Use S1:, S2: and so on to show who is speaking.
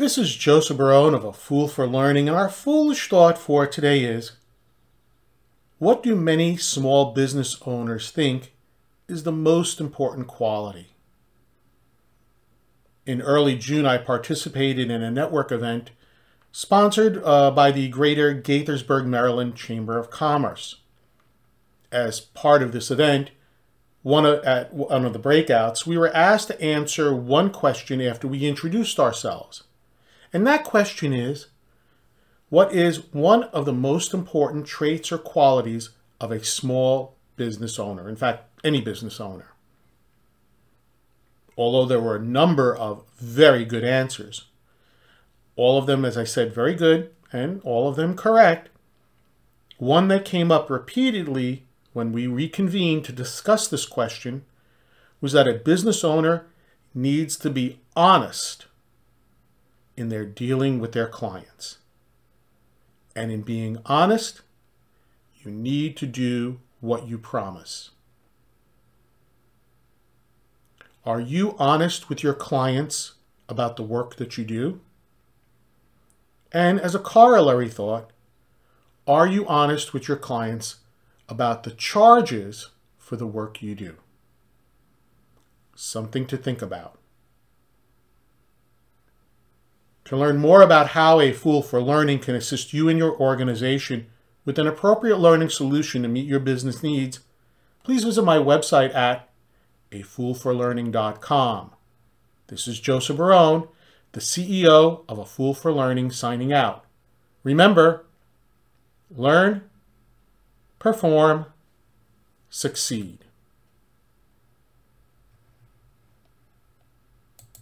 S1: This is Joseph Barone of A Fool for Learning, and our foolish thought for today is What do many small business owners think is the most important quality? In early June, I participated in a network event sponsored uh, by the Greater Gaithersburg, Maryland Chamber of Commerce. As part of this event, one of, at one of the breakouts, we were asked to answer one question after we introduced ourselves. And that question is What is one of the most important traits or qualities of a small business owner? In fact, any business owner. Although there were a number of very good answers, all of them, as I said, very good, and all of them correct. One that came up repeatedly when we reconvened to discuss this question was that a business owner needs to be honest in their dealing with their clients. And in being honest, you need to do what you promise. Are you honest with your clients about the work that you do? And as a corollary thought, are you honest with your clients about the charges for the work you do? Something to think about. To learn more about how A Fool for Learning can assist you and your organization with an appropriate learning solution to meet your business needs, please visit my website at afoolforlearning.com. This is Joseph Barone the CEO of A Fool for Learning, signing out. Remember, learn, perform, succeed.